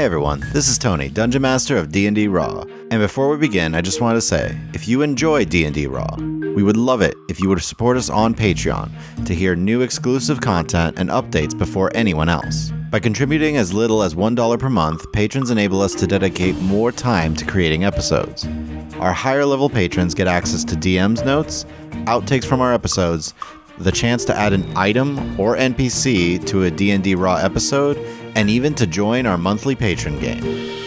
Hey everyone, this is Tony, Dungeon Master of D&D Raw. And before we begin, I just want to say, if you enjoy D&D Raw, we would love it if you would support us on Patreon to hear new exclusive content and updates before anyone else. By contributing as little as $1 per month, patrons enable us to dedicate more time to creating episodes. Our higher level patrons get access to DM's notes, outtakes from our episodes, the chance to add an item or NPC to a D&D Raw episode, and even to join our monthly patron game.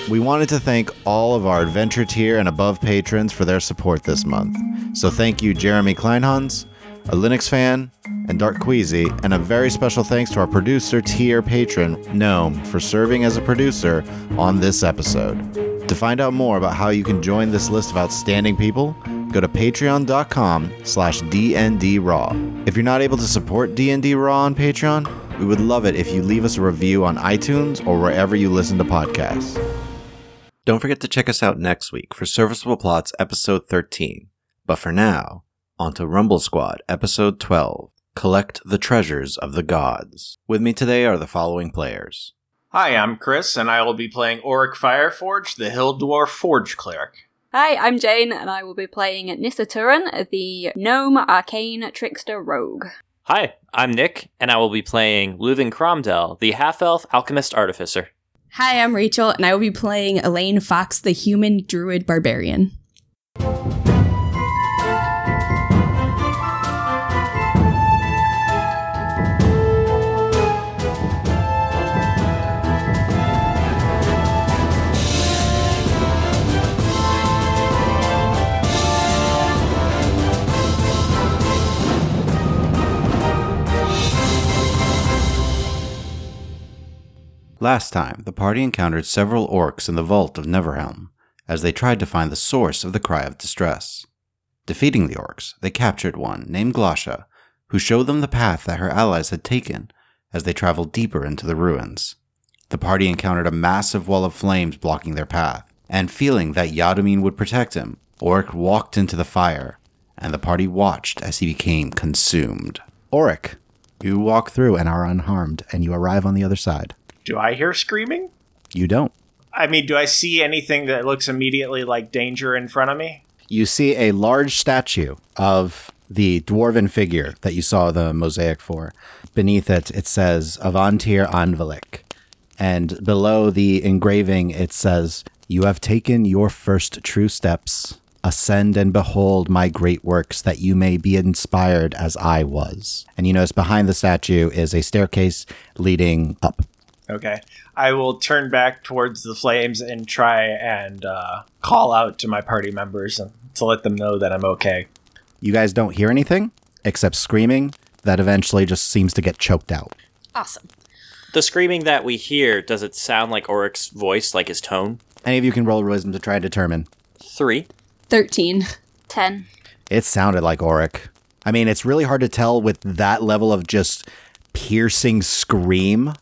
We wanted to thank all of our adventure tier and above patrons for their support this month. So thank you Jeremy Kleinhans, a Linux fan, and Dark Queasy, and a very special thanks to our producer tier patron, Gnome, for serving as a producer on this episode. To find out more about how you can join this list of outstanding people, go to patreon.com slash dndraw. If you're not able to support D&D Raw on Patreon, we would love it if you leave us a review on iTunes or wherever you listen to podcasts. Don't forget to check us out next week for Serviceable Plots episode 13. But for now, on to Rumble Squad episode 12. Collect the treasures of the gods. With me today are the following players. Hi, I'm Chris, and I will be playing Auric Fireforge, the Hill Dwarf Forge Cleric. Hi, I'm Jane, and I will be playing Nissa Turan, the Gnome Arcane Trickster Rogue. Hi, I'm Nick, and I will be playing Luthen Cromdell, the half elf alchemist artificer. Hi, I'm Rachel, and I will be playing Elaine Fox, the human druid barbarian. Last time, the party encountered several orcs in the vault of Neverhelm as they tried to find the source of the cry of distress. Defeating the orcs, they captured one named Glasha, who showed them the path that her allies had taken as they traveled deeper into the ruins. The party encountered a massive wall of flames blocking their path, and feeling that Yadomine would protect him, Auric walked into the fire, and the party watched as he became consumed. Auric, you walk through and are unharmed, and you arrive on the other side. Do I hear screaming? You don't. I mean, do I see anything that looks immediately like danger in front of me? You see a large statue of the dwarven figure that you saw the mosaic for. Beneath it, it says Avantir Anvalik. And below the engraving, it says, You have taken your first true steps. Ascend and behold my great works that you may be inspired as I was. And you notice behind the statue is a staircase leading up. Okay. I will turn back towards the flames and try and uh, call out to my party members and to let them know that I'm okay. You guys don't hear anything except screaming that eventually just seems to get choked out. Awesome. The screaming that we hear, does it sound like Auric's voice, like his tone? Any of you can roll wisdom to try and determine. Three. 13. 10. It sounded like Auric. I mean, it's really hard to tell with that level of just piercing scream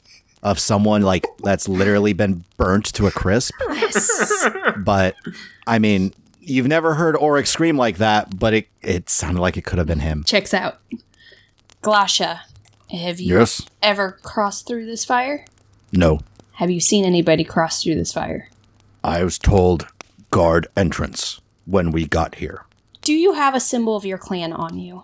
of someone like that's literally been burnt to a crisp. Yes. But I mean, you've never heard Auric scream like that, but it it sounded like it could have been him. Checks out. Glasha, have you Yes. ever crossed through this fire? No. Have you seen anybody cross through this fire? I was told guard entrance when we got here. Do you have a symbol of your clan on you?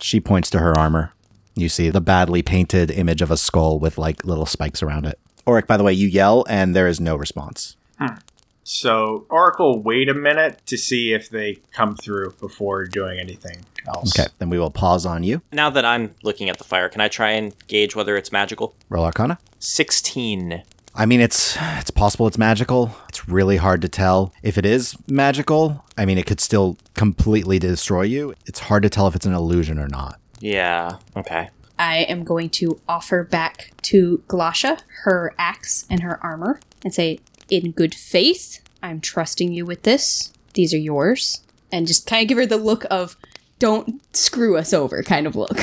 She points to her armor. You see the badly painted image of a skull with like little spikes around it. Auric, by the way, you yell and there is no response. Hmm. So, Oracle, wait a minute to see if they come through before doing anything else. Okay, then we will pause on you. Now that I'm looking at the fire, can I try and gauge whether it's magical? Roll Arcana. 16. I mean, it's it's possible it's magical. It's really hard to tell if it is magical. I mean, it could still completely destroy you. It's hard to tell if it's an illusion or not. Yeah, okay. I am going to offer back to Glasha her axe and her armor and say, in good faith, I'm trusting you with this. These are yours. And just kind of give her the look of, don't screw us over kind of look.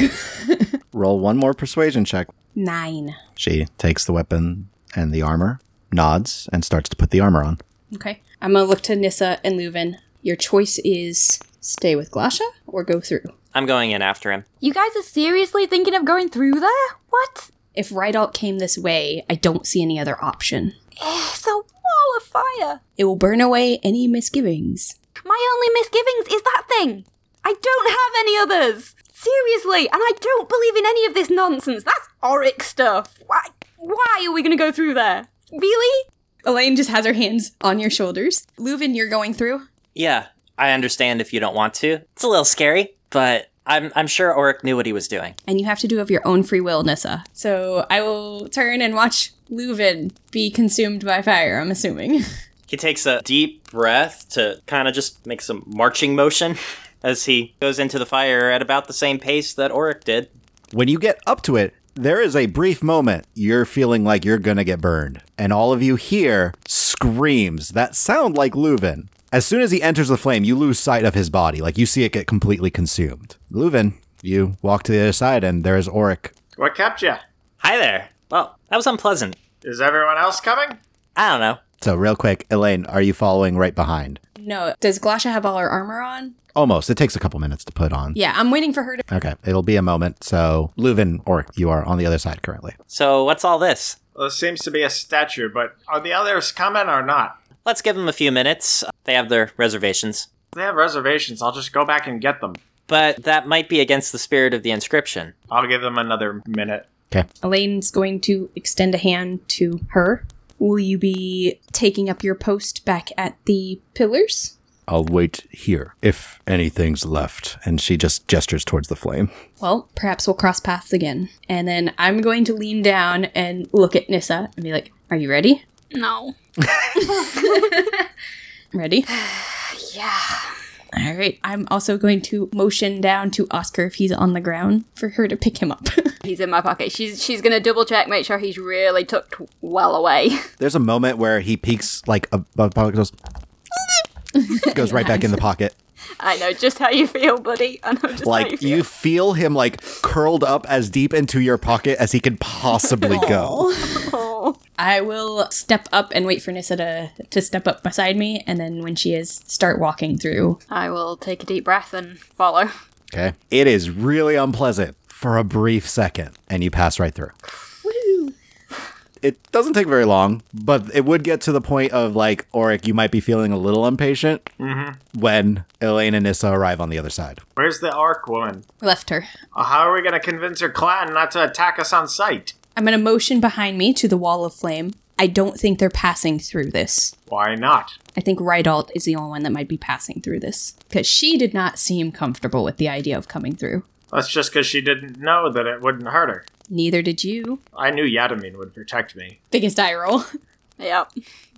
Roll one more persuasion check. Nine. She takes the weapon and the armor, nods, and starts to put the armor on. Okay. I'm going to look to Nissa and Leuven. Your choice is stay with Glasha or go through. I'm going in after him. You guys are seriously thinking of going through there? What? If Rydalt came this way, I don't see any other option. It's a wall of fire. It will burn away any misgivings. My only misgivings is that thing. I don't have any others. Seriously, and I don't believe in any of this nonsense. That's Auric stuff. Why? Why are we going to go through there? Really? Elaine just has her hands on your shoulders. Leuven, you're going through. Yeah, I understand if you don't want to. It's a little scary, but I'm I'm sure Auric knew what he was doing. And you have to do of your own free will, Nissa. So I will turn and watch Leuven be consumed by fire, I'm assuming. He takes a deep breath to kind of just make some marching motion as he goes into the fire at about the same pace that Auric did. When you get up to it, there is a brief moment you're feeling like you're gonna get burned, and all of you hear screams that sound like Leuven. As soon as he enters the flame, you lose sight of his body, like you see it get completely consumed. Leuven, you walk to the other side, and there's Auric. What kept you? Hi there. Well, that was unpleasant. Is everyone else coming? I don't know. So, real quick, Elaine, are you following right behind? no, does Glasha have all her armor on? Almost. It takes a couple minutes to put on. Yeah, I'm waiting for her to. Okay, it'll be a moment. So, Leuven, Auric, you are on the other side currently. So what's all this? Well, this seems to be a statue, but are the others coming or not? Let's give them a few minutes. They have their reservations. They have reservations, I'll just go back and get them. But that might be against the spirit of the inscription. I'll give them another minute. Okay. Elaine's going to extend a hand to her. Will you be taking up your post back at the pillars? I'll wait here if anything's left. And she just gestures towards the flame. Well, perhaps we'll cross paths again. And then I'm going to lean down and look at Nissa and be like, Are you ready? No. Ready? Yeah. All right. I'm also going to motion down to Oscar if he's on the ground for her to pick him up. He's in my pocket. She's she's gonna double check, make sure he's really tucked well away. There's a moment where he peeks like above the pocket, goes, goes right back in the pocket. I know just how you feel, buddy. I know just how you Like feel. you feel him like curled up as deep into your pocket as he can possibly go. I will step up and wait for Nissa to, to step up beside me, and then when she is, start walking through. I will take a deep breath and follow. Okay. It is really unpleasant for a brief second, and you pass right through. Woo! It doesn't take very long, but it would get to the point of like, Auric, you might be feeling a little impatient when Elaine and Nissa arrive on the other side. Where's the orc woman? Left her. Uh, How are we going to convince her clan not to attack us on sight? I'm going to motion behind me to the wall of flame. I don't think they're passing through this. Why not? I think Rydalt is the only one that might be passing through this. Because she did not seem comfortable with the idea of coming through. That's just because she didn't know that it wouldn't hurt her. Neither did you. I knew Yadamin would protect me. Biggest die roll. Yep.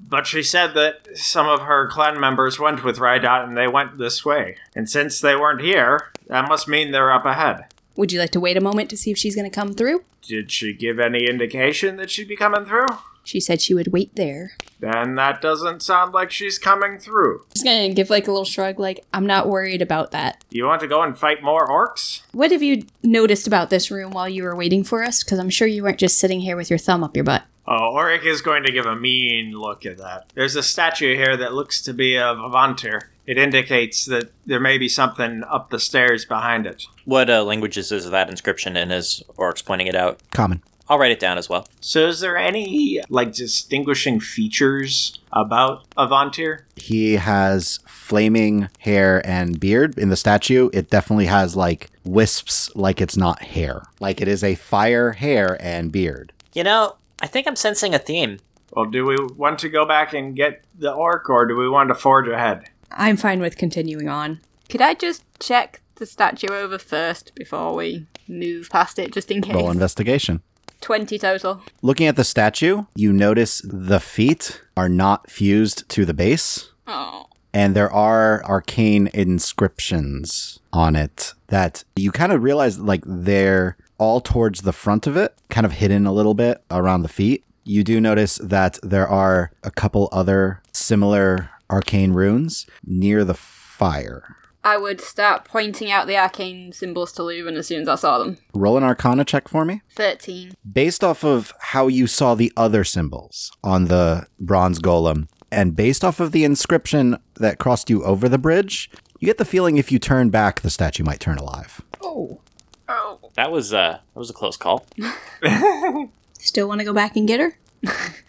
But she said that some of her clan members went with Rydot and they went this way. And since they weren't here, that must mean they're up ahead. Would you like to wait a moment to see if she's going to come through? Did she give any indication that she'd be coming through? She said she would wait there. Then that doesn't sound like she's coming through. Just gonna give like a little shrug, like, I'm not worried about that. You want to go and fight more orcs? What have you noticed about this room while you were waiting for us? Because I'm sure you weren't just sitting here with your thumb up your butt. Oh, Auric is going to give a mean look at that. There's a statue here that looks to be of Avantir. It indicates that there may be something up the stairs behind it. What uh, languages is that inscription in as Auric's pointing it out? Common. I'll write it down as well. So, is there any like distinguishing features about Avantir? He has flaming hair and beard in the statue. It definitely has like wisps, like it's not hair. Like it is a fire hair and beard. You know, I think I'm sensing a theme. Well, do we want to go back and get the orc, or do we want to forge ahead? I'm fine with continuing on. Could I just check the statue over first before we move past it, just in case? Roll investigation. 20 total. Looking at the statue, you notice the feet are not fused to the base, Oh. and there are arcane inscriptions on it that you kind of realize like they're all towards the front of it, kind of hidden a little bit around the feet. You do notice that there are a couple other similar arcane runes near the fire. I would start pointing out the arcane symbols to Leuven as soon as I saw them. Roll an arcana check for me. 13. based off of how you saw the other symbols on the bronze golem and based off of the inscription that crossed you over the bridge you get the feeling if you turn back the statue might turn alive Oh. Oh. That was uh that was a close call. Still want to go back and get her?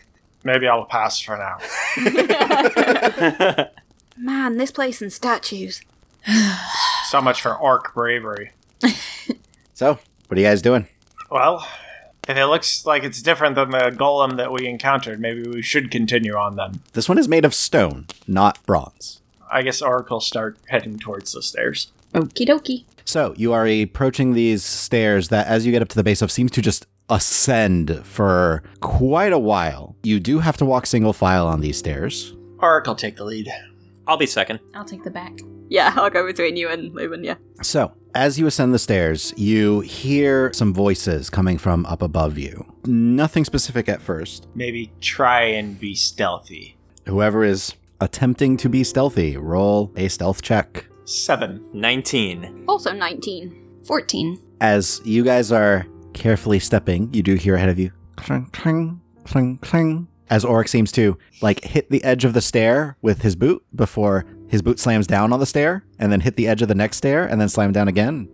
Maybe I'll pass for now. Man, this place and statues. So much for orc bravery. So, what are you guys doing? Well, if it looks like it's different than the golem that we encountered, maybe we should continue on then. This one is made of stone, not bronze. I guess Auric will start heading towards the stairs. Okie dokie. So, you are approaching these stairs that, as you get up to the base of, seems to just ascend for quite a while. You do have to walk single file on these stairs. Auric will take the lead. I'll be second. I'll take the back. Yeah, I'll go between you and Leuven, yeah. So, as you ascend the stairs, you hear some voices coming from up above you. Nothing specific at first. Maybe try and be stealthy. Whoever is attempting to be stealthy, roll a stealth check. Seven. 19. Also 19. 14. As you guys are carefully stepping, you do hear ahead of you clang, clang, clang, clang. As Auric seems to like hit the edge of the stair with his boot before his boot slams down on the stair, and then hit the edge of the next stair, and then slam down again.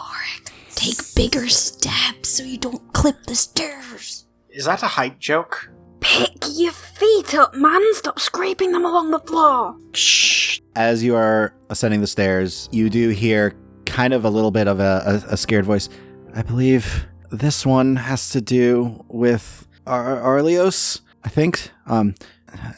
Auric, take bigger steps so you don't clip the stairs. Is that a height joke? Pick your feet up, man. Stop scraping them along the floor. Shh. As you are ascending the stairs, you do hear kind of a little bit of a, a, a scared voice. I believe this one has to do with Ar- Arlios, I think. Um,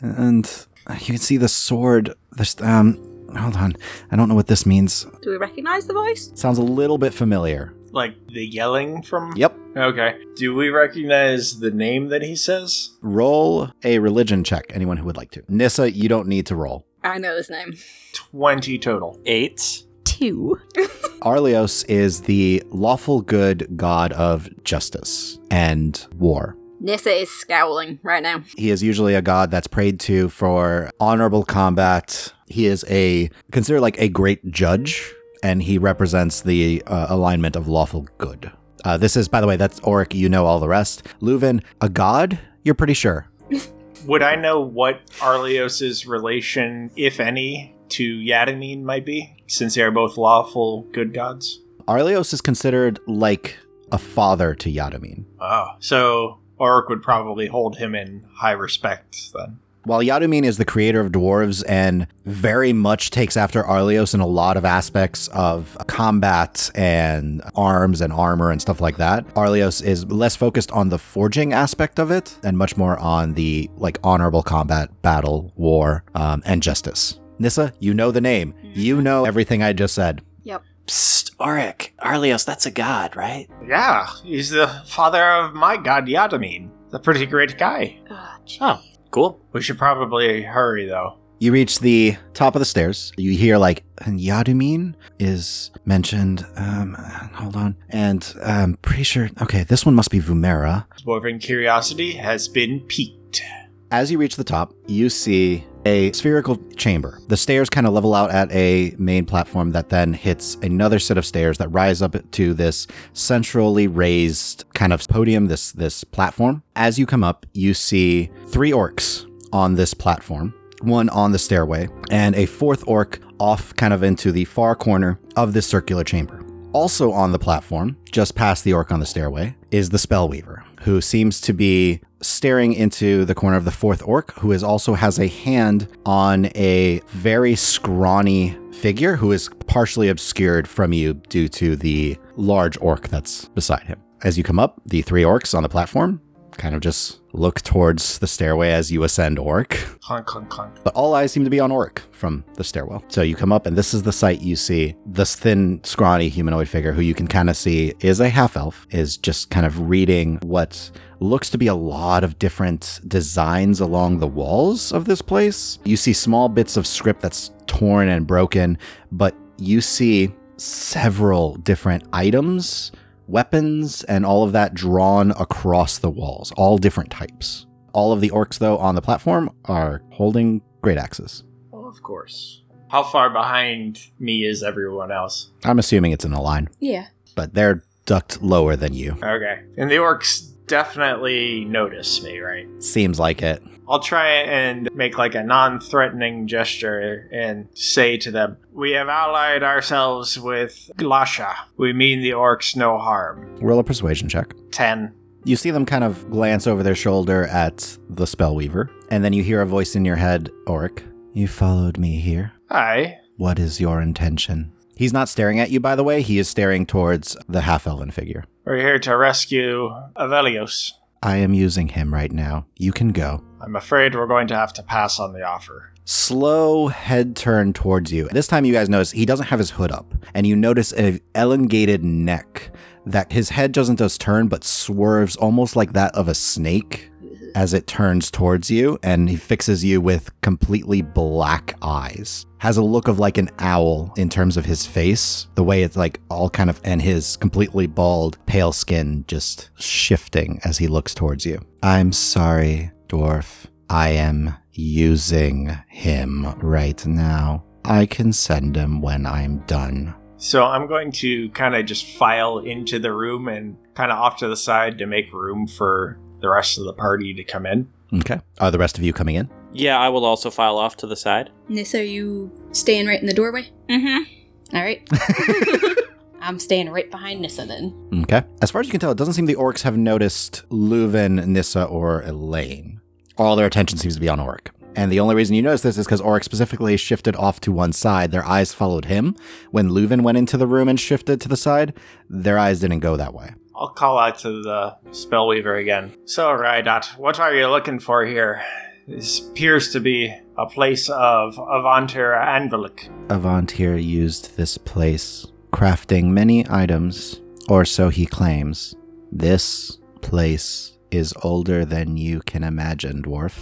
and you can see the sword. This um, hold on. I don't know what this means. Do we recognize the voice? Sounds a little bit familiar. Like the yelling from. Yep. Okay. Do we recognize the name that he says? Roll a religion check. Anyone who would like to. Nissa, you don't need to roll. I know his name. 20 total. 8. Two. Arlios is the lawful good god of justice and war. Nissa is scowling right now. He is usually a god that's prayed to for honorable combat. He is a considered like a great judge, and he represents the uh, alignment of lawful good. Uh, this is, by the way, that's Auric. You know all the rest. Leuven, a god? You're pretty sure. Would I know what Arlios's relation, if any, to Yadamine might be, since they are both lawful good gods? Arlios is considered like a father to Yadamine. Oh, so Auric would probably hold him in high respect then. While Yadamine is the creator of dwarves and very much takes after Arlios in a lot of aspects of combat and arms and armor and stuff like that, Arlios is less focused on the forging aspect of it and much more on the like honorable combat, battle, war, um, and justice. Nissa, you know the name. You know everything I just said. Yep. Psst, Auric. Arlios, that's a god, right? Yeah, he's the father of my god Yadamine. A pretty great guy. Oh. Oh, cool. We should probably hurry though. You reach the top of the stairs. You hear like Yadumine is mentioned. Um, hold on, and I'm pretty sure. Okay, this one must be Vumera. Dwarven curiosity has been piqued. As you reach the top, you see a spherical chamber. The stairs kind of level out at a main platform that then hits another set of stairs that rise up to this centrally raised kind of podium, this this platform. As you come up, you see three orcs on this platform, one on the stairway, and a fourth orc off kind of into the far corner of this circular chamber. Also on the platform, just past the orc on the stairway, is the Spellweaver, who seems to be staring into the corner of the fourth orc, who is also has a hand on a very scrawny figure who is partially obscured from you due to the large orc that's beside him. As you come up, the three orcs on the platform kind of just look towards the stairway as you ascend orc. Clunk, clunk, clunk. But all eyes seem to be on Auric from the stairwell. So you come up, and this is the sight you see. This thin, scrawny humanoid figure, who you can kind of see is a half elf, is just kind of reading what looks to be a lot of different designs along the walls of this place. You see small bits of script that's torn and broken, but you see several different items. Weapons and all of that drawn across the walls, all different types. All of the orcs, though, on the platform are holding great axes. Well, of course. How far behind me is everyone else? I'm assuming it's in a line, Yeah. but they're ducked lower than you. Okay. And the orcs definitely notice me, right? Seems like it. I'll try and make like a non threatening gesture and say to them, We have allied ourselves with Glasha. We mean the orcs no harm. Roll a persuasion check. 10. You see them kind of glance over their shoulder at the spellweaver, and then you hear a voice in your head, Auric. You followed me here. Aye. What is your intention? He's not staring at you, by the way. He is staring towards the half elven figure. We're here to rescue Avelios. I am using him right now. You can go. I'm afraid we're going to have to pass on the offer. Slow head turn towards you. This time, you guys notice he doesn't have his hood up, and you notice a elongated neck that his head doesn't just turn, but swerves almost like that of a snake as it turns towards you, and he fixes you with completely black eyes. Has a look of like an owl in terms of his face, the way it's like all kind of, and his completely bald, pale skin just shifting as he looks towards you. I'm sorry, dwarf. I am using him right now. I can send him when I'm done. So I'm going to kind of just file into the room and kind of off to the side to make room for the rest of the party to come in. Okay. Are the rest of you coming in? Yeah, I will also file off to the side. Nissa, are you staying right in the doorway? Mm-hmm. All right. I'm staying right behind Nissa then. Okay. As far as you can tell, it doesn't seem the orcs have noticed Leuven, Nissa, or Elaine. All their attention seems to be on Auric. And the only reason you notice this is because Auric specifically shifted off to one side. Their eyes followed him. When Leuven went into the room and shifted to the side, their eyes didn't go that way. I'll call out to the Spellweaver again. So, Raidat, what are you looking for here? This appears to be a place of Avantir Anvilik. Avantir used this place, crafting many items, or so he claims. This place is older than you can imagine, dwarf.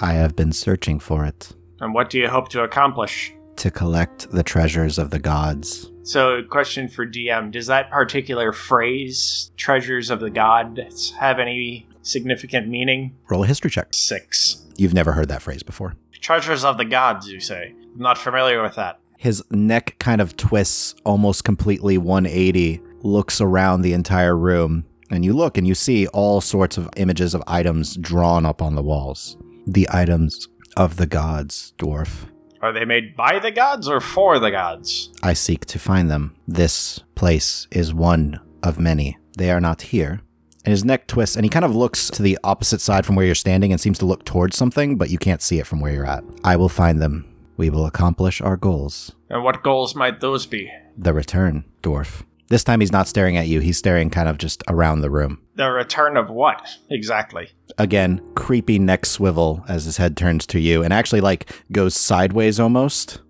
I have been searching for it And what do you hope to accomplish? To collect the treasures of the gods. So, question for DM Does that particular phrase, treasures of the gods, have any significant meaning? Roll a history check. Six. You've never heard that phrase before. Treasures of the gods, you say? I'm not familiar with that. His neck kind of twists almost completely 180, looks around the entire room, and you look and you see all sorts of images of items drawn up on the walls. The items of the gods, dwarf. Are they made by the gods or for the gods? I seek to find them. This place is one of many. They are not here. And his neck twists, and he kind of looks to the opposite side from where you're standing and seems to look towards something, but you can't see it from where you're at. I will find them. We will accomplish our goals. And what goals might those be? The return, dwarf. This time he's not staring at you, he's staring kind of just around the room. The return of what, exactly? Again, creepy neck swivel as his head turns to you and actually like goes sideways almost.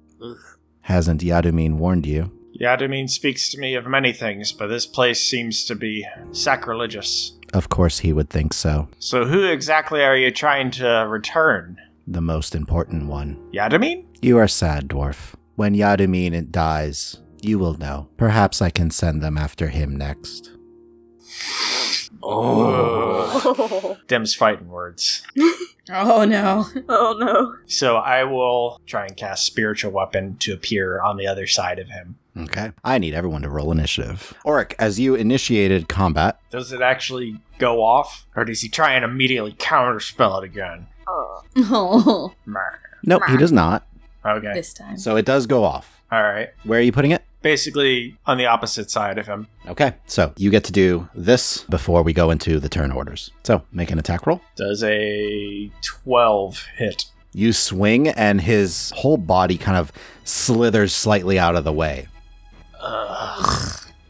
Hasn't Yadumin warned you? Yadamine speaks to me of many things, but this place seems to be sacrilegious. Of course he would think so. So, who exactly are you trying to return? The most important one. Yadamine? You are sad, dwarf. When Yadumin dies, you will know. Perhaps I can send them after him next. Oh. Dim's fighting words. Oh no. oh no. So, I will try and cast Spiritual Weapon to appear on the other side of him. Okay. I need everyone to roll initiative. Auric, as you initiated combat, Does it actually go off? Or does he try and immediately counterspell it again? Oh. Mer. nope, he does not. Okay. This time. So it does go off. Alright. Where are you putting it? Basically, on the opposite side of him. Okay, so you get to do this before we go into the turn orders. So make an attack roll. Does a 12 hit? You swing, and his whole body kind of slithers slightly out of the way.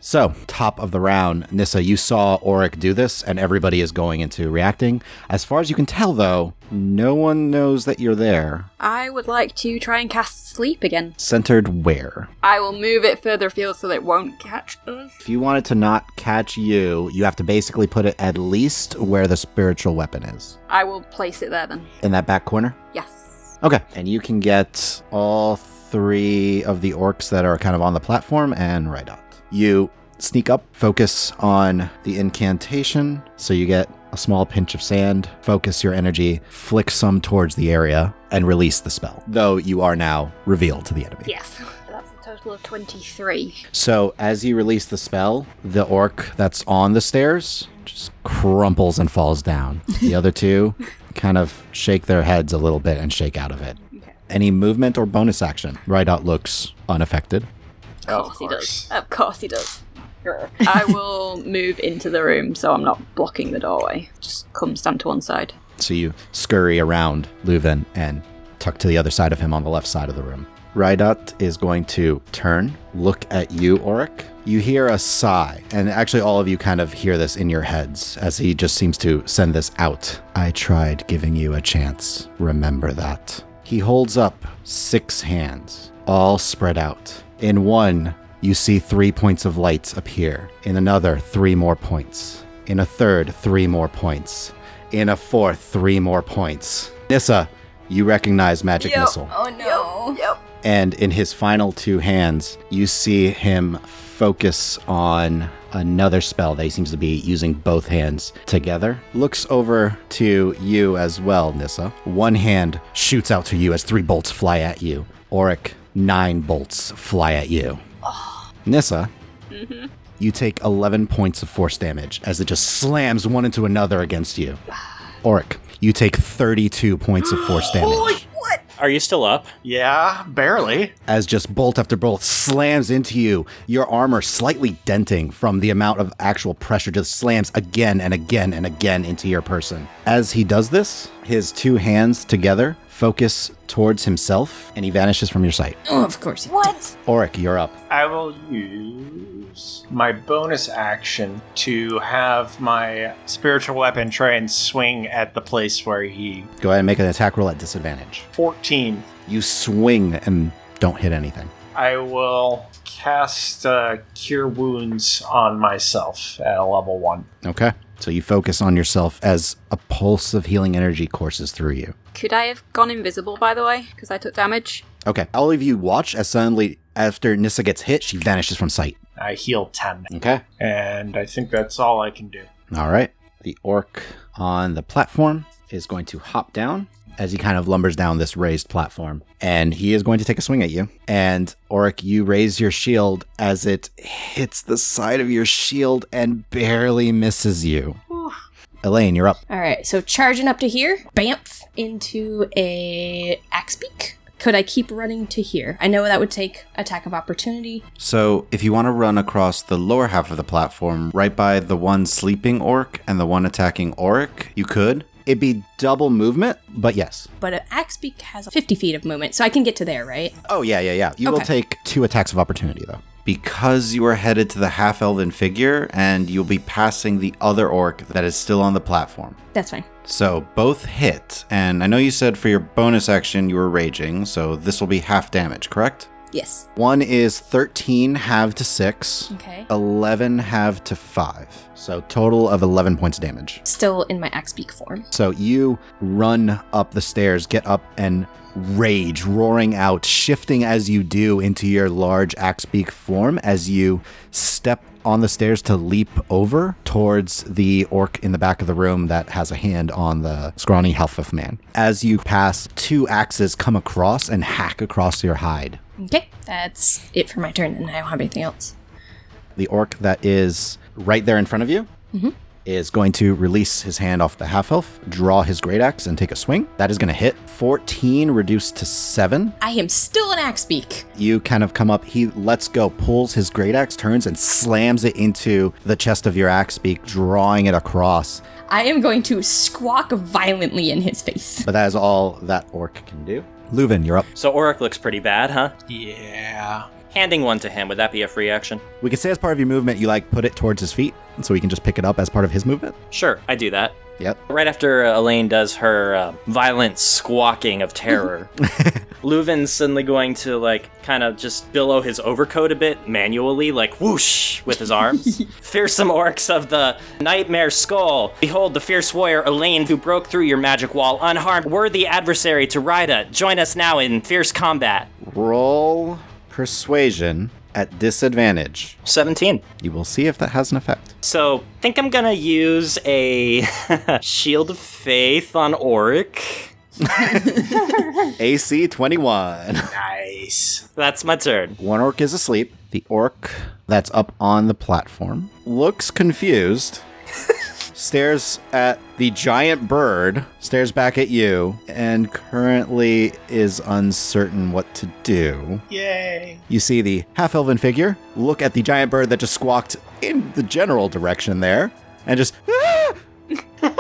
So, top of the round, Nissa, you saw Auric do this, and everybody is going into reacting. As far as you can tell, though, no one knows that you're there. I would like to try and cast sleep again. Centered where? I will move it further afield so that it won't catch us. If you want it to not catch you, you have to basically put it at least where the spiritual weapon is. I will place it there then. In that back corner? Yes. Okay. And you can get all three of the orcs that are kind of on the platform and right out. You sneak up, focus on the incantation, so you get a small pinch of sand, focus your energy, flick some towards the area, and release the spell. Though you are now revealed to the enemy. Yes. That's a total of 23. So as you release the spell, the orc that's on the stairs just crumples and falls down. The other two kind of shake their heads a little bit and shake out of it. Okay. Any movement or bonus action? Rideout looks unaffected. Of course he does. Of course he does. I will move into the room so I'm not blocking the doorway. Just come stand to one side. So you scurry around Leuven and tuck to the other side of him on the left side of the room. Rydot is going to turn, look at you, Auric. You hear a sigh, and actually, all of you kind of hear this in your heads as he just seems to send this out. I tried giving you a chance. Remember that. He holds up six hands, all spread out. In one, you see three points of light appear. In another, three more points. In a third, three more points. In a fourth, three more points. Nissa, you recognize Magic Missile. Oh no. Yep. And in his final two hands, you see him focus on another spell that he seems to be using both hands together. Looks over to you as well, Nissa. One hand shoots out to you as three bolts fly at you. Auric, nine bolts fly at you. Nissa, mm-hmm. you take 11 points of force damage as it just slams one into another against you. Auric, you take 32 points of force damage. Holy what? Are you still up? Yeah, barely. as just bolt after bolt slams into you, your armor slightly denting from the amount of actual pressure just slams again and again and again into your person. As he does this, his two hands together focus towards himself and he vanishes from your sight. Oh, of course. What? Auric, you're up. I will use my bonus action to have my spiritual weapon try and swing at the place where he. Go ahead and make an attack roll at disadvantage. 14. You swing and don't hit anything. I will cast uh, Cure Wounds on myself at a level 1. Okay. So you focus on yourself as a pulse of healing energy courses through you. Could I have gone invisible, by the way, because I took damage? Okay. All of you watch as suddenly, after Nissa gets hit, she vanishes from sight. I heal 10. Okay. And I think that's all I can do. All right. The orc on the platform is going to hop down as he kind of lumbers down this raised platform. And he is going to take a swing at you. And Auric, you raise your shield as it hits the side of your shield and barely misses you. Elaine, you're up. All right, so charging up to here, bamf into a axe beak. Could I keep running to here? I know that would take attack of opportunity. So, if you want to run across the lower half of the platform, right by the one sleeping orc and the one attacking orc, you could. It'd be double movement, but yes. But an axe beak has 50 feet of movement, so I can get to there, right? Oh, yeah, yeah, yeah. You will Okay. take two attacks of opportunity, though. Because you are headed to the half elven figure, and you'll be passing the other orc that is still on the platform. That's fine. So both hit, and I know you said for your bonus action you were raging, so this will be half damage, correct? Yes. One is 13 half to 6, Okay. 11 half to 5. So total of 11 points of damage. Still in my axe beak form. So you run up the stairs, get up and rage, roaring out, shifting as you do into your large axe beak form as you step on the stairs to leap over towards the orc in the back of the room that has a hand on the scrawny Halfif man. As you pass, two axes come across and hack across your hide. Okay. That's it for my turn, and I don't have anything else. the orc that is right there in front of you mm-hmm. Is going to release his hand off the half elf, draw his great axe, and take a swing. That is going to hit 14, reduced to 7. I am still an axe beak. You kind of come up, he lets go, pulls his great axe, turns, and slams it into the chest of your axe beak, drawing it across. I am going to squawk violently in his face. But that is all that orc can do. Leuven, you're up. So Auric looks pretty bad, huh? Yeah. Handing one to him, would that be a free action? We could say as part of your movement, you like put it towards his feet, so he can just pick it up as part of his movement. Sure, I do that. Yep. Right after uh, Elaine does her uh, violent squawking of terror, Leuven's suddenly going to like kind of just billow his overcoat a bit manually, like whoosh with his arms. Fearsome orcs of the Nightmare Skull, behold the fierce warrior Elaine who broke through your magic wall unharmed, worthy adversary to Rida. Join us now in fierce combat. Roll persuasion at disadvantage. 17. You will see if that has an effect. So, think I'm gonna use a Shield of Faith on Auric. AC 21. Nice. That's my turn. One orc is asleep. The orc that's up on the platform looks confused. Stares at the giant bird, stares back at you, and currently is uncertain what to do. Yay. You see the half elven figure look at the giant bird that just squawked in the general direction there and just. "Ah!"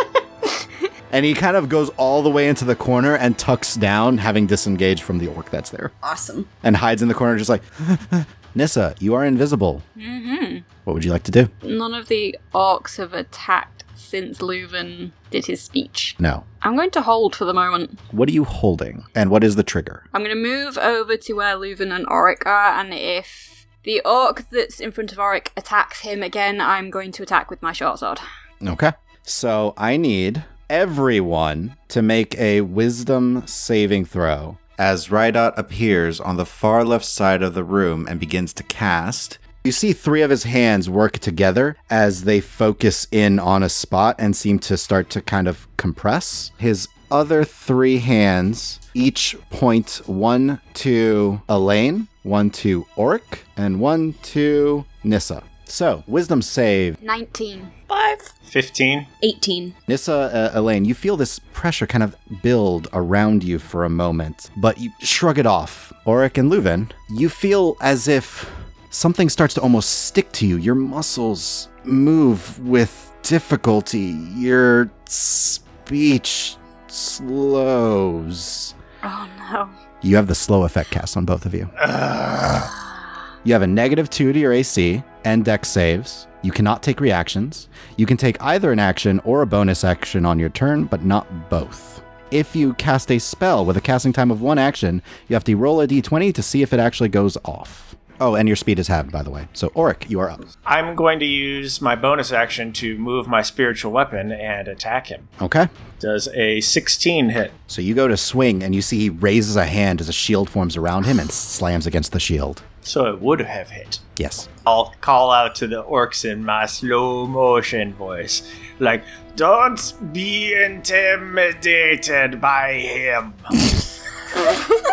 and he kind of goes all the way into the corner and tucks down, having disengaged from the orc that's there, Awesome. and hides in the corner, just like. Nissa, you are invisible. Mm-hmm. What would you like to do? None of the orcs have attacked since Leuven did his speech. No. I'm going to hold for the moment. What are you holding? And what is the trigger? I'm going to move over to where Leuven and Auric are, and if the orc that's in front of Auric attacks him again, I'm going to attack with my short sword. Okay. So I need everyone to make a wisdom saving throw. As Rydot appears on the far left side of the room and begins to cast, you see three of his hands work together as they focus in on a spot and seem to start to kind of compress. His other three hands each point one to Elaine, one to Auric, and one to Nissa. So, wisdom save 19. Five. 15. 18. Nissa, uh, Elaine, you feel this pressure kind of build around you for a moment, but you shrug it off. Auric and Leuven, you feel as if something starts to almost stick to you. Your muscles move with difficulty. Your speech slows. Oh no. You have the slow effect cast on both of you. You have a negative two to your AC and dex saves. You cannot take reactions. You can take either an action or a bonus action on your turn, but not both. If you cast a spell with a casting time of one action, you have to roll a d20 to see if it actually goes off. Oh, and your speed is halved, by the way. So, Auric, you are up. I'm going to use my bonus action to move my spiritual weapon and attack him. Okay. Does a 16 hit? So you go to swing, and you see he raises a hand as a shield forms around him and slams against the shield. So it would have hit. Yes. I'll call out to the orcs in my slow motion voice. Like, don't be intimidated by him.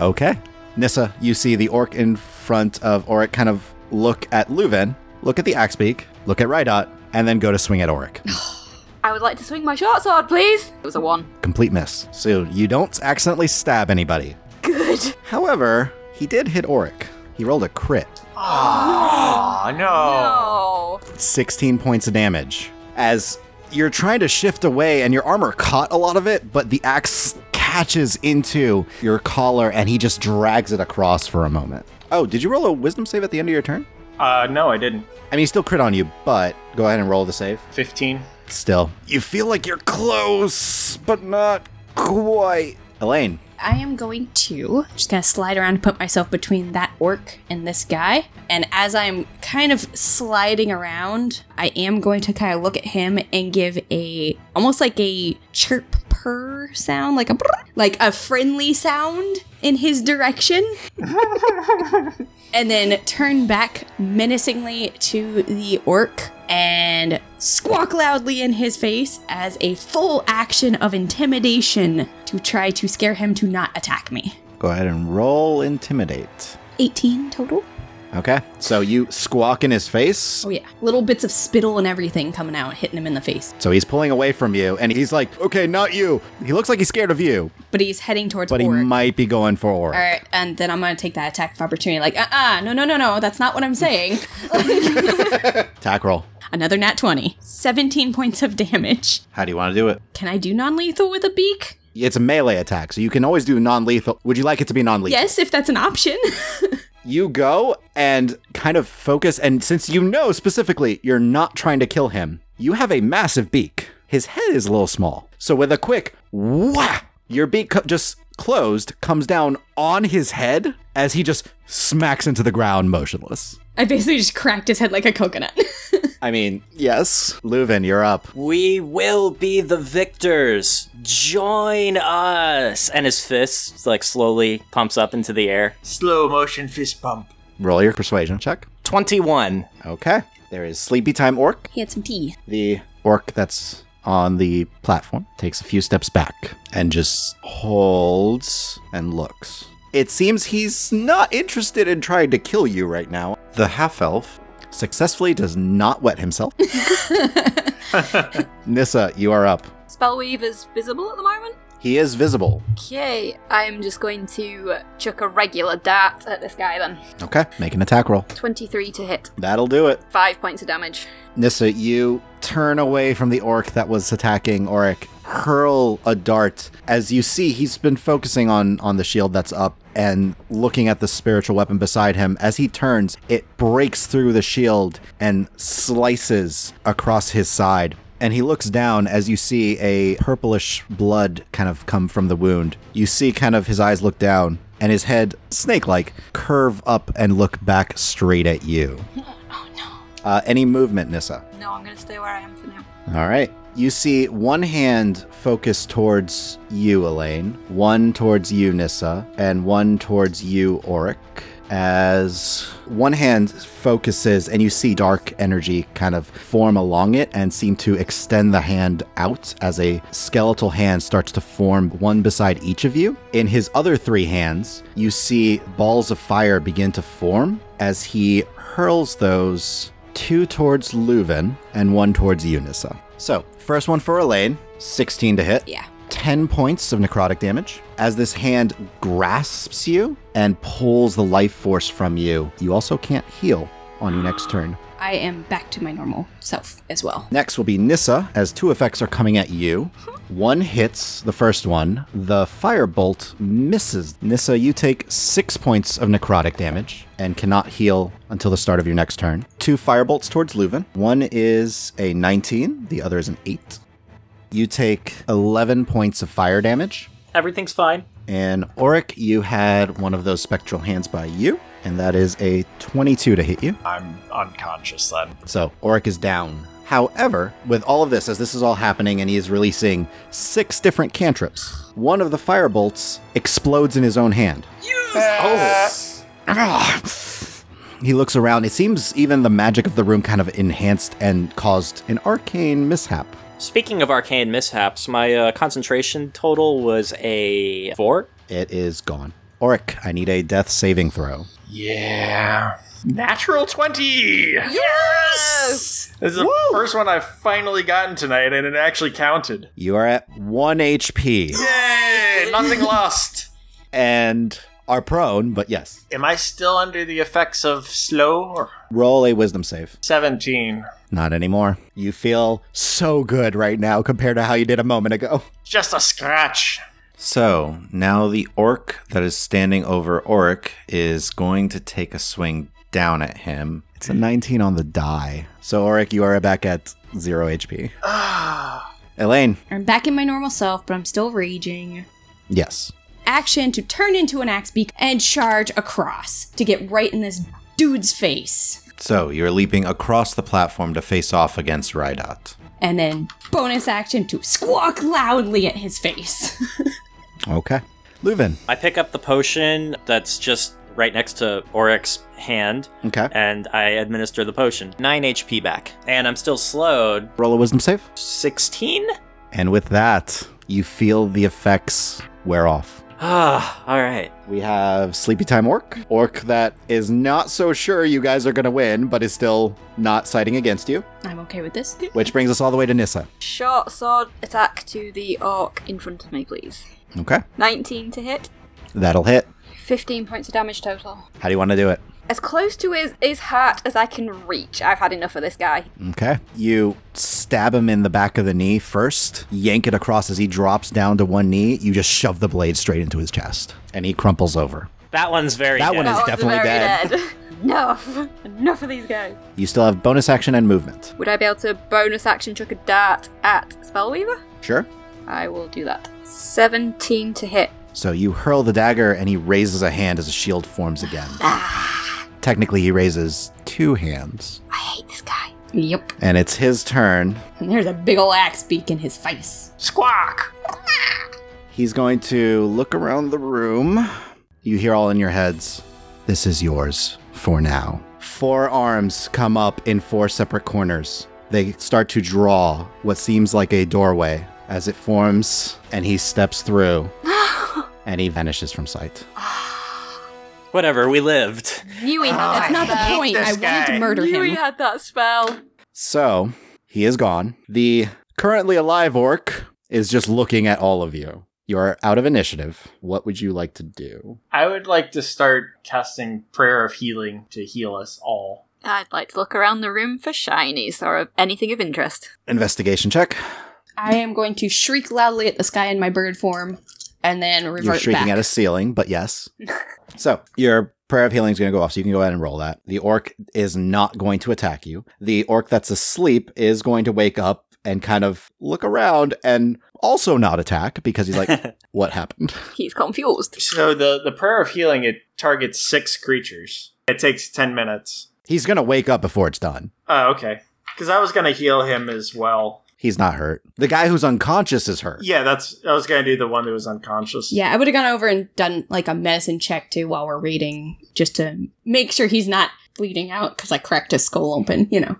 Okay. Nissa, you see the orc in front of Auric kind of look at Leuven, look at the axe beak, look at Rydot, and then go to swing at Auric. I would like to swing my short sword, please. It was a one. Complete miss. So you don't accidentally stab anybody. Good. However, he did hit Auric. He rolled a crit. Oh, no. Oh. 16 points of damage. As you're trying to shift away and your armor caught a lot of it, but the axe catches into your collar and he just drags it across for a moment. Oh, did you roll a wisdom save at the end of your turn? Uh, no, I didn't. I mean, he still crit on you, but go ahead and roll the save. 15. Still. You feel like you're close, but not quite. Elaine. I am going to just kind of slide around and put myself between that orc and this guy. And as I'm kind of sliding around, I am going to kind of look at him and give a almost like a chirp purr sound, like a like a friendly sound in his direction. and then turn back menacingly to the orc and squawk loudly in his face as a full action of intimidation to try to scare him to not attack me. Go ahead and roll intimidate. 18 total. Okay. So you squawk in his face. Oh yeah, little bits of spittle and everything coming out, hitting him in the face. So he's pulling away from you, and he's like, okay, not you. He looks like he's scared of you, But he's heading towards but he Orc. might be going for Auric. All right, and then I'm gonna take that attack of opportunity. Like, uh, uh no, no, no, no, that's not what I'm saying. Attack roll. Another nat 20, 17 points of damage. How do you want to do it? Can I do non-lethal with a beak? It's a melee attack, so you can always do non lethal. Would you like it to be non lethal? Yes, if that's an option. You go and kind of focus, and since you know specifically you're not trying to kill him, you have a massive beak. His head is a little small. So with a quick wah, your beak co- just closed, comes down on his head as he just smacks into the ground motionless. I basically just cracked his head like a coconut. I mean, yes. Leuven, you're up. We will be the victors. Join us. And his fist like slowly pumps up into the air. Slow motion fist bump. Roll your persuasion check. 21. Okay. There is Sleepy Time Orc. he had some tea. The orc that's on the platform takes a few steps back and just holds and looks. It seems he's not interested in trying to kill you right now. The half elf successfully does not wet himself. Nissa, you are up. Spellweaver is visible at the moment. He is visible. Okay, I'm just going to chuck a regular dart at this guy then. Okay, make an attack roll. 23 to hit. That'll do it. Five points of damage. Nissa, you turn away from the orc that was attacking Auric, hurl a dart. As you see, he's been focusing on on the shield that's up and looking at the spiritual weapon beside him. As he turns, it breaks through the shield and slices across his side. And he looks down as you see a purplish blood kind of come from the wound. You see kind of his eyes look down and his head, snake like, curve up and look back straight at you. Oh no. Uh, any movement, Nissa? No, I'm gonna stay where I am for now. All right. You see one hand focused towards you, Elaine, one towards you, Nissa, and one towards you, Auric. As one hand focuses, and you see dark energy kind of form along it and seem to extend the hand out as a skeletal hand starts to form one beside each of you. In his other three hands, you see balls of fire begin to form as he hurls those two towards Leuven and one towards Unissa. So, first one for Elaine, 16 to hit. Yeah. 10 points of necrotic damage. As this hand grasps you and pulls the life force from you, you also can't heal on your next turn. I am back to my normal self as well. Next will be Nissa, as two effects are coming at you. One hits the first one, the firebolt misses. Nissa, you take six points of necrotic damage and cannot heal until the start of your next turn. Two firebolts towards Leuven. One is a 19, the other is an 8. You take 11 points of fire damage. Everything's fine. And Auric, you had one of those spectral hands by you, and that is a 22 to hit you. I'm unconscious then. So Auric is down. However, with all of this, as this is all happening and he is releasing six different cantrips, one of the firebolts explodes in his own hand. Oh. He looks around. It seems even the magic of the room kind of enhanced and caused an arcane mishap. Speaking of arcane mishaps, my uh, concentration total was a four. It is gone. Auric, I need a death saving throw. Yeah. Natural 20! Yes! This is the first one I've finally gotten tonight, and it actually counted. You are at 1 HP Yay! Nothing lost. and are prone, but yes. Am I still under the effects of slow? Or Roll a wisdom save. 17. Not anymore. You feel so good right now compared to how you did a moment ago. Just a scratch. So now the orc that is standing over Auric is going to take a swing down at him. It's a 19 on the die. So Auric, you are back at zero HP. Ah. Elaine, I'm back in my normal self, but I'm still raging. yes. Action to turn into an axe beak and charge across to get right in this dude's face. So you're leaping across the platform to face off against Rydot. And then bonus action to squawk loudly at his face. Okay. Leuven. I pick up the potion that's just right next to Auric's hand, Okay. and I administer the potion. 9 HP back. And I'm still slowed. Roll a wisdom save. 16? And with that, you feel the effects wear off. Ah, alright. We have Sleepy Time Orc. Orc that is not so sure you guys are going to win, but is still not siding against you. I'm okay with this. Which brings us all the way to Nissa. Short sword attack to the orc in front of me, please. Okay. 19 to hit. That'll hit. 15 points of damage total. How do you want to do it? As close to his, his heart as I can reach. I've had enough of this guy. Okay. You stab him in the back of the knee first, yank it across as he drops down to one knee. You just shove the blade straight into his chest, and he crumples over. That one's very That dead. one is- That one's definitely very dead. dead. Enough. Enough of these guys. You still have bonus action and movement. Would I be able to bonus action chuck a dart at Spellweaver? Sure. I will do that. 17 to hit. So you hurl the dagger, and he raises a hand as a shield forms again. Ah. Technically, he raises two hands. I hate this guy. Yep. And it's his turn. And there's a big ol' axe beak in his face. Squawk! He's going to look around the room. You hear all in your heads, this is yours for now. Four arms come up in four separate corners. They start to draw what seems like a doorway as it forms, and he steps through, and he vanishes from sight. Whatever, we lived. Knew he had Oh, that That's not the point. this I wanted to guy. murder Knew he him. had that spell. So he is gone. The currently alive orc is just looking at all of you. You are out of initiative. What would you like to do? I would like to start casting Prayer of Healing to heal us all. I'd like to look around the room for shinies or anything of interest. Investigation check. I am going to shriek loudly at the sky in my bird form and then revert You're shrieking back. at a ceiling, but yes. so your prayer of healing is going to go off, so you can go ahead and roll that. The orc is not going to attack you. The orc that's asleep is going to wake up and kind of look around and also not attack because he's like, "What happened?" He's confused. So the, the Prayer of Healing, it targets six creatures. It takes 10 minutes. He's going to wake up before it's done. Oh, okay. Because I was going to heal him as well. He's not hurt. The guy who's unconscious is hurt. Yeah, that's. I was going to do the one that was unconscious. yeah, I would have gone over and done like a medicine check too while we're reading, just to make sure he's not bleeding out because I cracked his skull open, you know.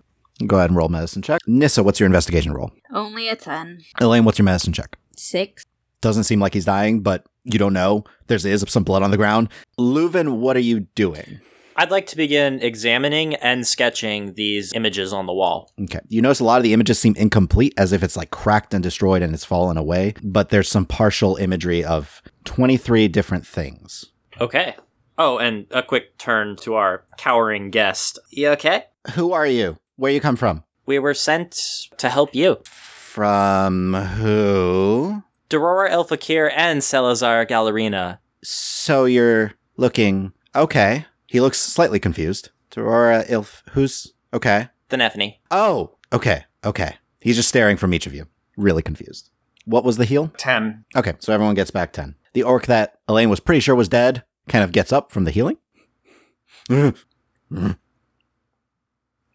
Go ahead and roll medicine check. Nissa, what's your investigation roll? Only a 10. Elaine, what's your medicine check? Six. Doesn't seem like he's dying, but you don't know. There's is some blood on the ground. Leuven, what are you doing? I'd like to begin examining and sketching these images on the wall. Okay. You notice a lot of the images seem incomplete, as if it's like cracked and destroyed and it's fallen away, but there's some partial imagery of 23 different things. Okay. Oh, and a quick turn to our cowering guest. You okay? Who are you? Where you come from? We were sent to help you. From who? Dorora El Fakir and Salazar Gallerina. So you're looking. Okay. He looks slightly confused. Aurora Ilf. Who's. Okay. The Nethany. Oh, okay. Okay. He's just staring from each of you. Really confused. What was the heal? 10. Okay, so everyone gets back 10. The orc that Elaine was pretty sure was dead kind of gets up from the healing.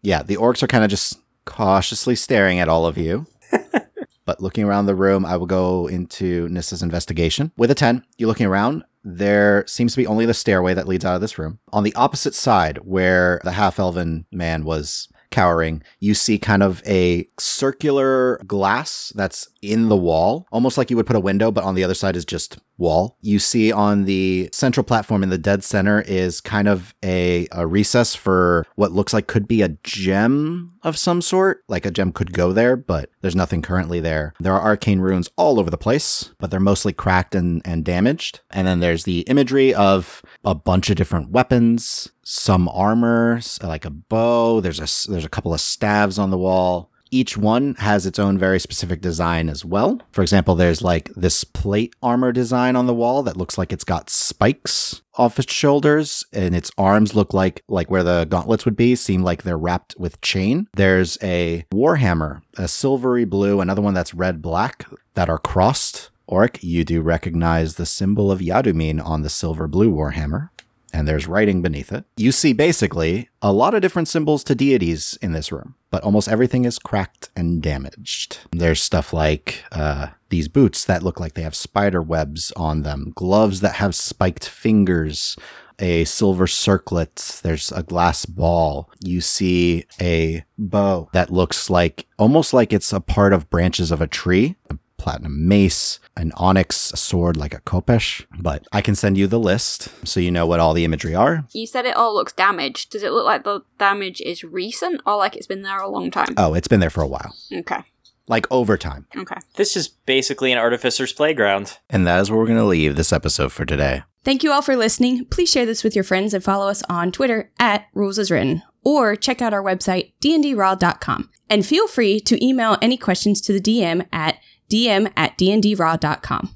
yeah, the orcs are kind of just cautiously staring at all of you. but looking around the room, I will go into Nissa's investigation. With a 10, you're looking around. There seems to be only the stairway that leads out of this room. On the opposite side, where the half elven man was cowering, you see kind of a circular glass that's in the wall, almost like you would put a window, but on the other side is just wall. You see on the central platform in the dead center is kind of a, a recess for what looks like could be a gem of some sort. Like a gem could go there, but there's nothing currently there. There are arcane runes all over the place, but they're mostly cracked and, and damaged. And then there's the imagery of a bunch of different weapons, some armor, like a bow. There's a, there's a couple of staves on the wall. Each one has its own very specific design as well. For example, there's like this plate armor design on the wall that looks like it's got spikes off its shoulders and its arms look like like where the gauntlets would be seem like they're wrapped with chain. There's a warhammer, a silvery blue, another one that's red black that are crossed. Auric, you do recognize the symbol of Yadumin on the silver blue warhammer and there's writing beneath it. You see basically a lot of different symbols to deities in this room, but almost everything is cracked and damaged. There's stuff like uh, these boots that look like they have spider webs on them, gloves that have spiked fingers. A silver circlet. There's a glass ball. You see a bow that looks like almost like it's a part of branches of a tree. A platinum mace, an onyx sword like a khopesh. But I can send you the list so you know what all the imagery are. You said it all looks damaged. Does it look like the damage is recent or like it's been there a long time? Oh, it's been there for a while, Okay. like over time. Okay. This is basically an artificer's playground. And that is where we're going to leave this episode for today. Thank you all for listening. Please share this with your friends and follow us on Twitter at Rules as Written or check out our website, dndraw.com. And feel free to email any questions to the DM at dm at dndraw.com.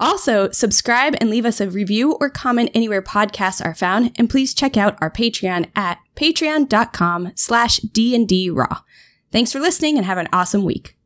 Also, subscribe and leave us a review or comment anywhere podcasts are found, and please check out our Patreon at patreon.com slash dndraw. Thanks for listening and have an awesome week.